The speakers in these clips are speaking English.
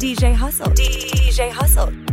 DJ Hustle. DJ Hustle.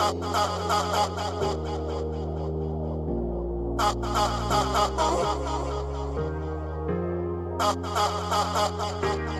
Thank you.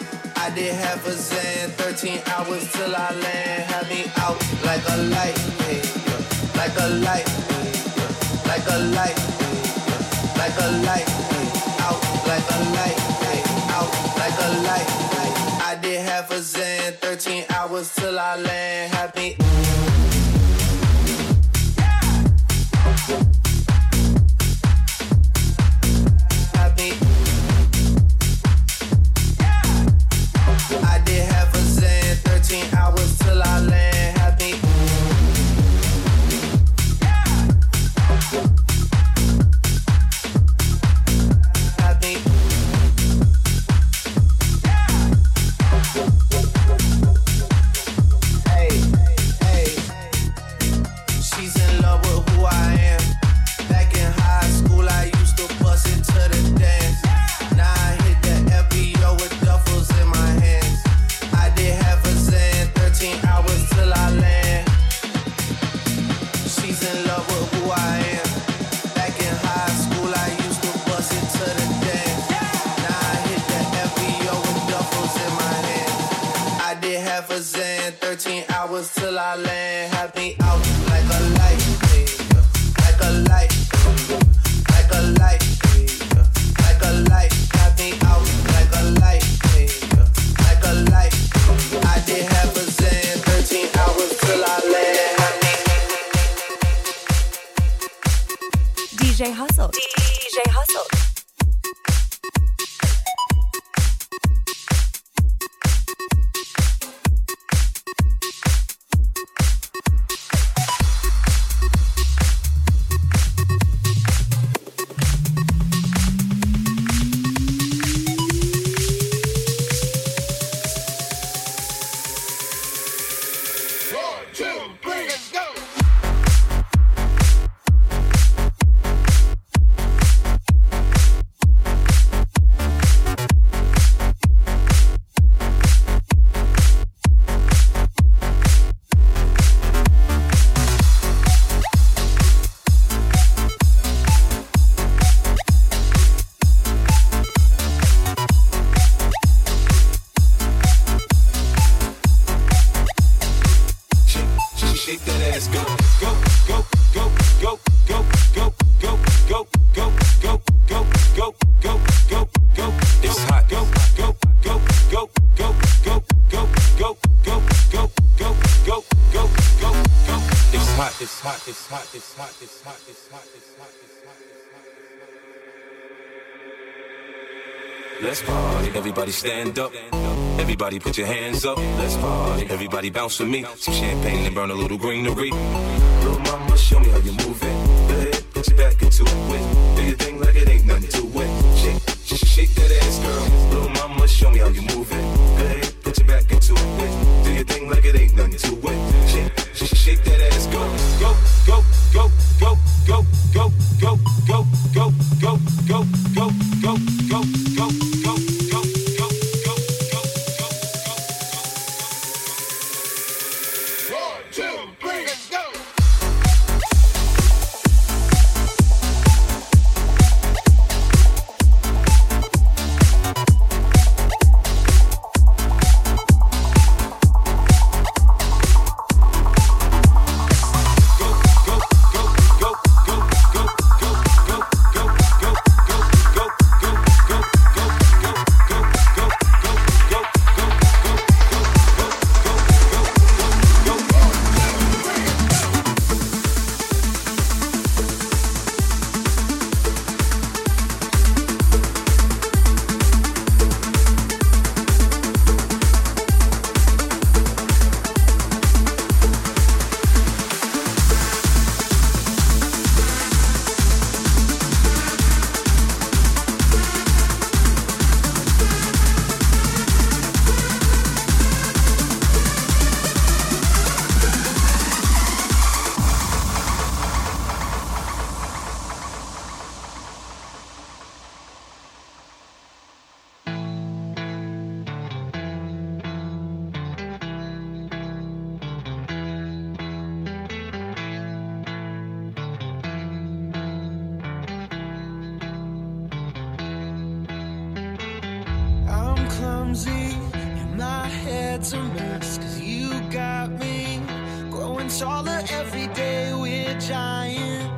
I did half a Xan, 13 hours till I land. Had me out like a light, like a light, like a light, like a light, out like a light, out like a light. I did half a Xan, 13 hours till I land. Had me. Everybody stand up. Everybody put your hands up. Let's party. Everybody bounce with me. Some champagne and burn a little greenery. Little mama, show me how you move it. Go ahead, put your back into it. Do your thing like it ain't nothing clumsy and my head's a mess cause you got me growing taller every day. We're giants.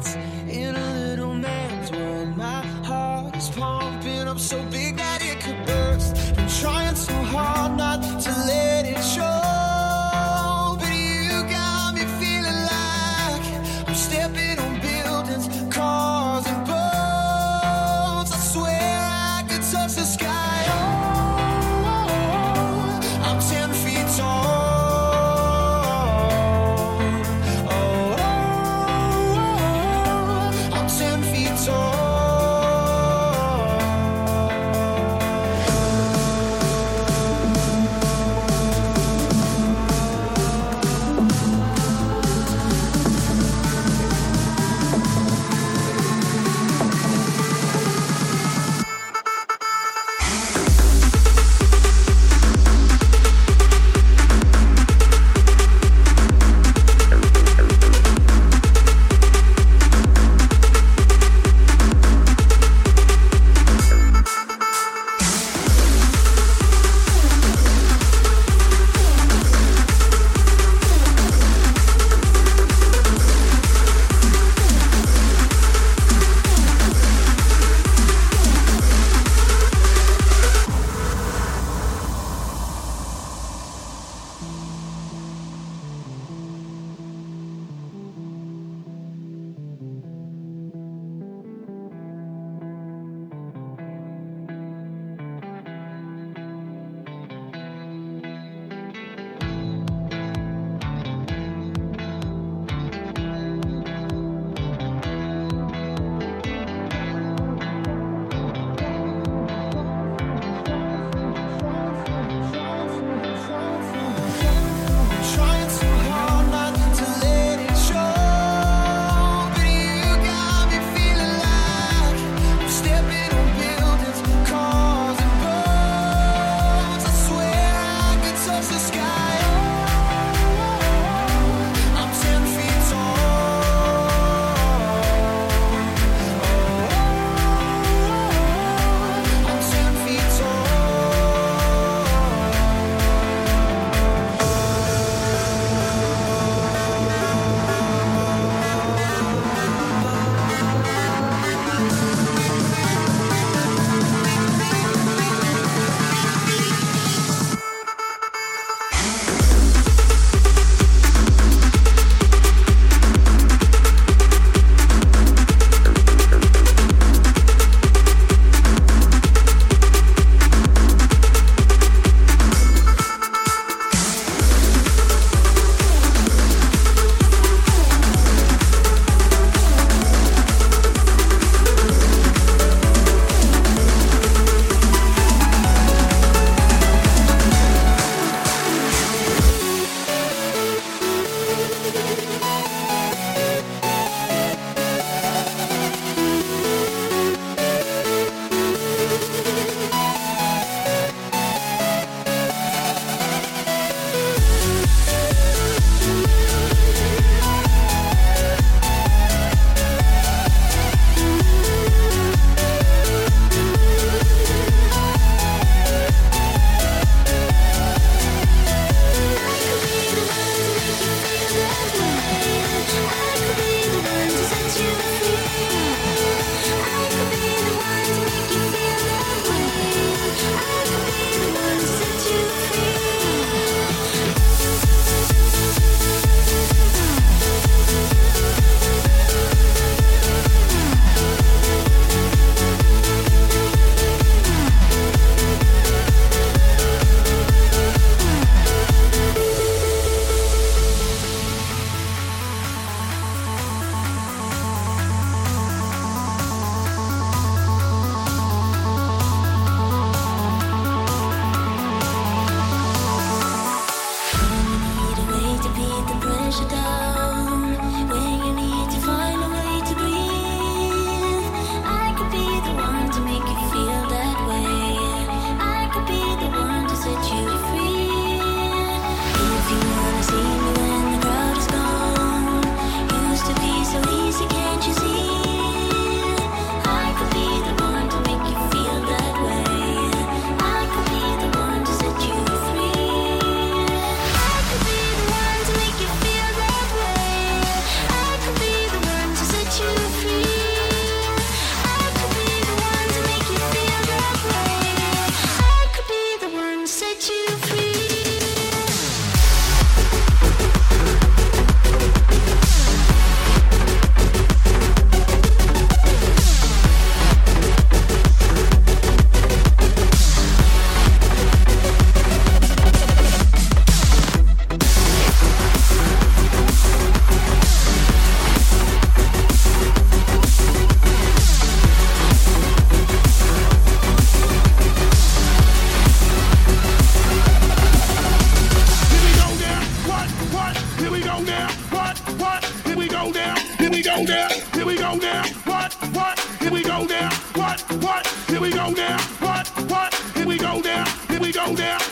go now, here we go now, what, what, here we go now, what, what, here we go now, what, what, here we go now, here we go now.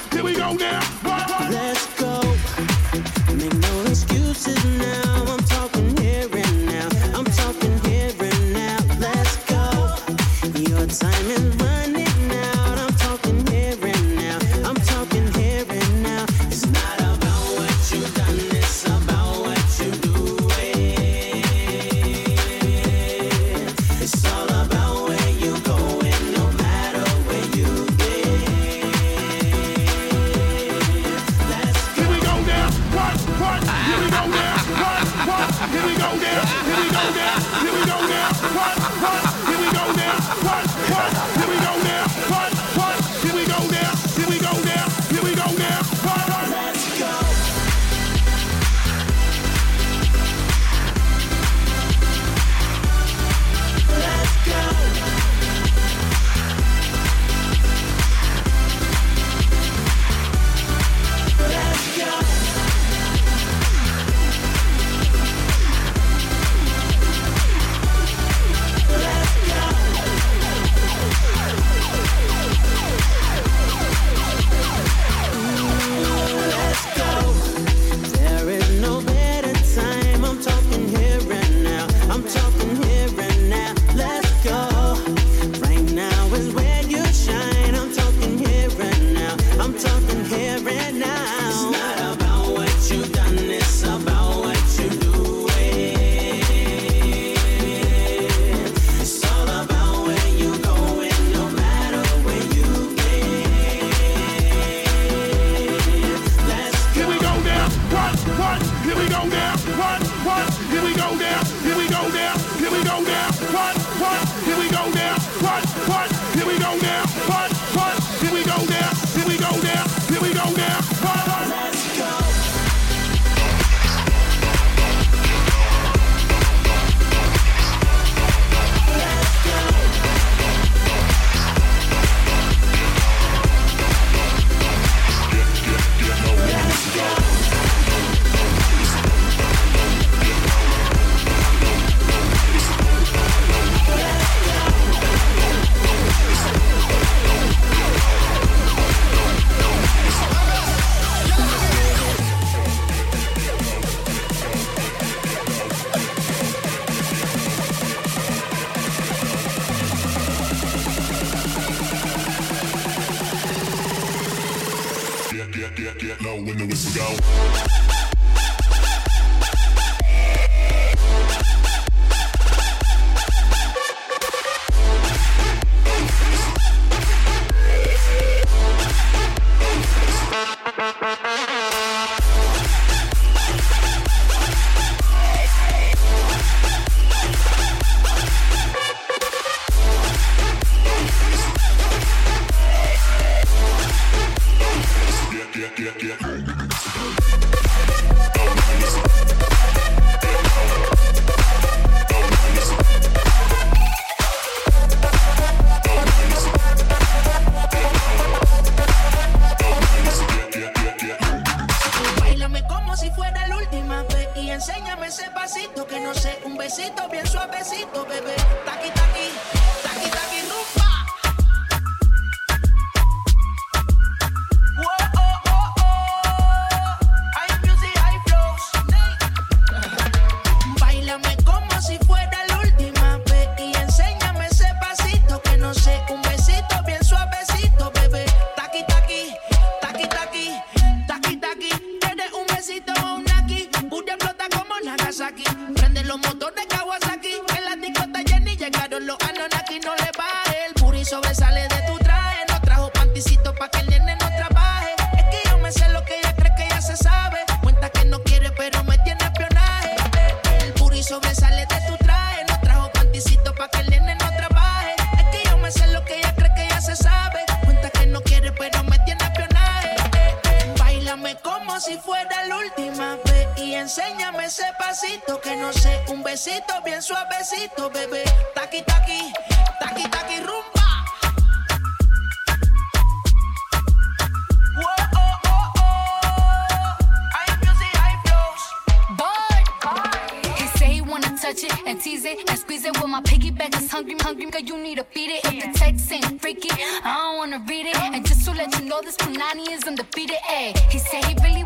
you've done this. get, get, get. los motores mueve suavecito, bebé. Taki, taki, taki, taki, rumba. touch it and tease it and squeeze it. With my piggyback is hungry, hungry, girl, you need to beat it. If the text ain't freaky, I don't wanna read it. And just to let you know, this Panani is undefeated. Ayy, he said he really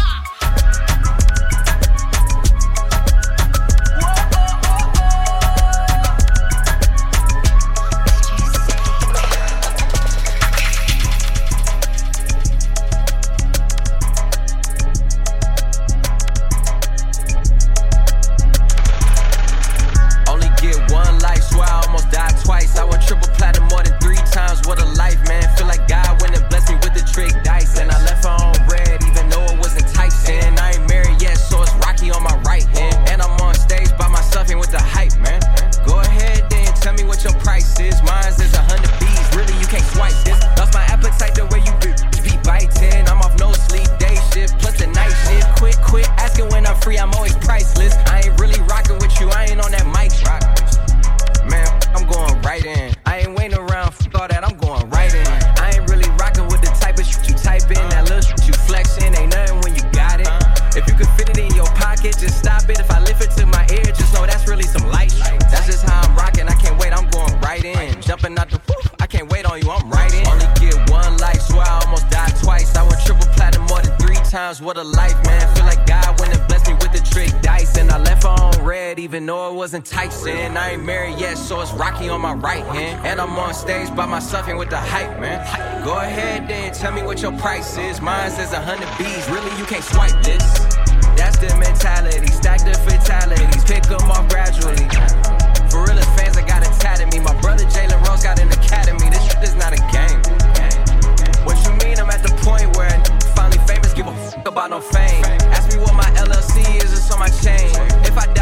Was enticing. I ain't married yet, so it's rocky on my right hand. And I'm on stage by myself and with the hype, man. Go ahead then, tell me what your price is. Mine says a hundred B's. Really, you can't swipe this. That's the mentality. Stack the fatalities. Pick them off gradually. For real fans, I got it tatted me. My brother Jalen Rose got an academy. This shit is not a game. What you mean? I'm at the point where finally famous. Give a fuck about no fame. Ask me what my LLC is. It's on my chain. If I die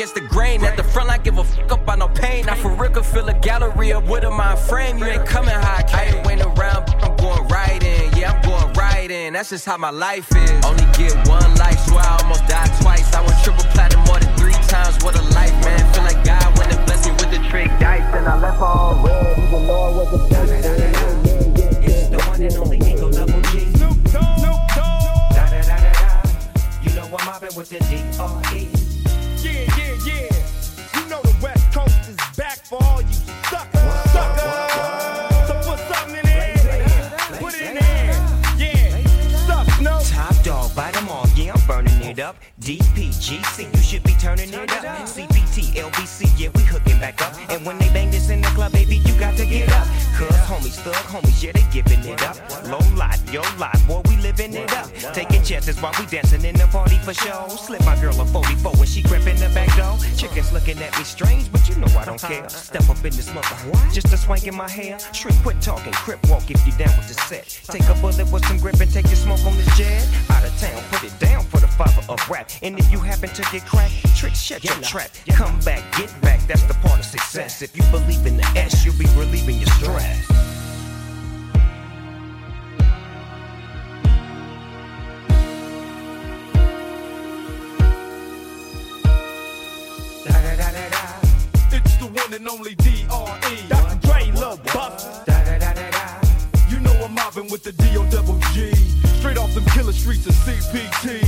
against the grain. At the front, I give a fuck up about no pain. I for real could fill a gallery up with a mind frame. You ain't coming how I. I ain't waiting around, but I'm going right in. Yeah, I'm going right in. That's just how my life is. Only get one life, so I almost died twice. I went triple platinum more than three times. What a life, man. Feel like God went and blessed me with the trick dice. And I left on red, even though it was a It's the one and only Eagle Double G. Snoop Dogg. Da da da da da. You know I'm mobbing with the D.R.E. Yeah, yeah, yeah. You know the West Coast is back for all you it up. DPGC, you should be turning it up. CPT, LBC, yeah, we hooking back up. And when they bang this in the club, baby, you got to get up. Cuz homies, thug homies, yeah, they giving it up. Low lot, yo lot, boy, we living it up. Taking chances while we dancing in the party for show. Slip my girl a 44 when she crept in the back door. Chickens looking at me strange, but you know I don't care. Step up in this mother, just a swank in my hair. Shrink, quit talking, crip walk if you down with the set. Take a bullet with some grip and take your smoke on this jet. Out of town, put it down for the father of rap. And if you happen to get cracked, trick, shut your trap. Come back, get back, that's the part of success. If you believe in the S, you'll be relieving your stress. Da da da da da. It's the one and only D.R.E. Dr. Dre, Lil Buff. Da da da da da. You know I'm mobbing with the D.O. double G. Straight off them killer streets of CPT.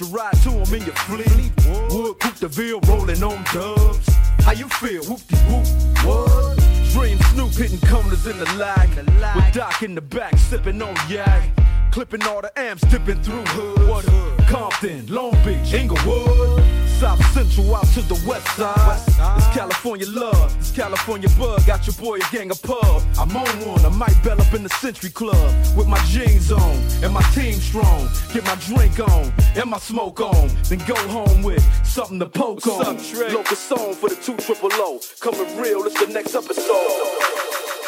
You ride to him in your fleet. Wood, Coupe de Ville, rolling on dubs. How you feel? Whoop-de whoop. What? Dream Snoop hitting corners in the lag. With Doc in the back, sipping on yak. Clipping all the amps, dipping through hood? Compton, Long Beach, Inglewood. South Central out to the west side. It's California love, it's California bug. Got your boy a gang of pub. I'm on one, I might bell up in the Century Club with my jeans on and my team strong. Get my drink on and my smoke on, then go home with something to poke on. Local song for the two triple O. Coming real, it's the next episode.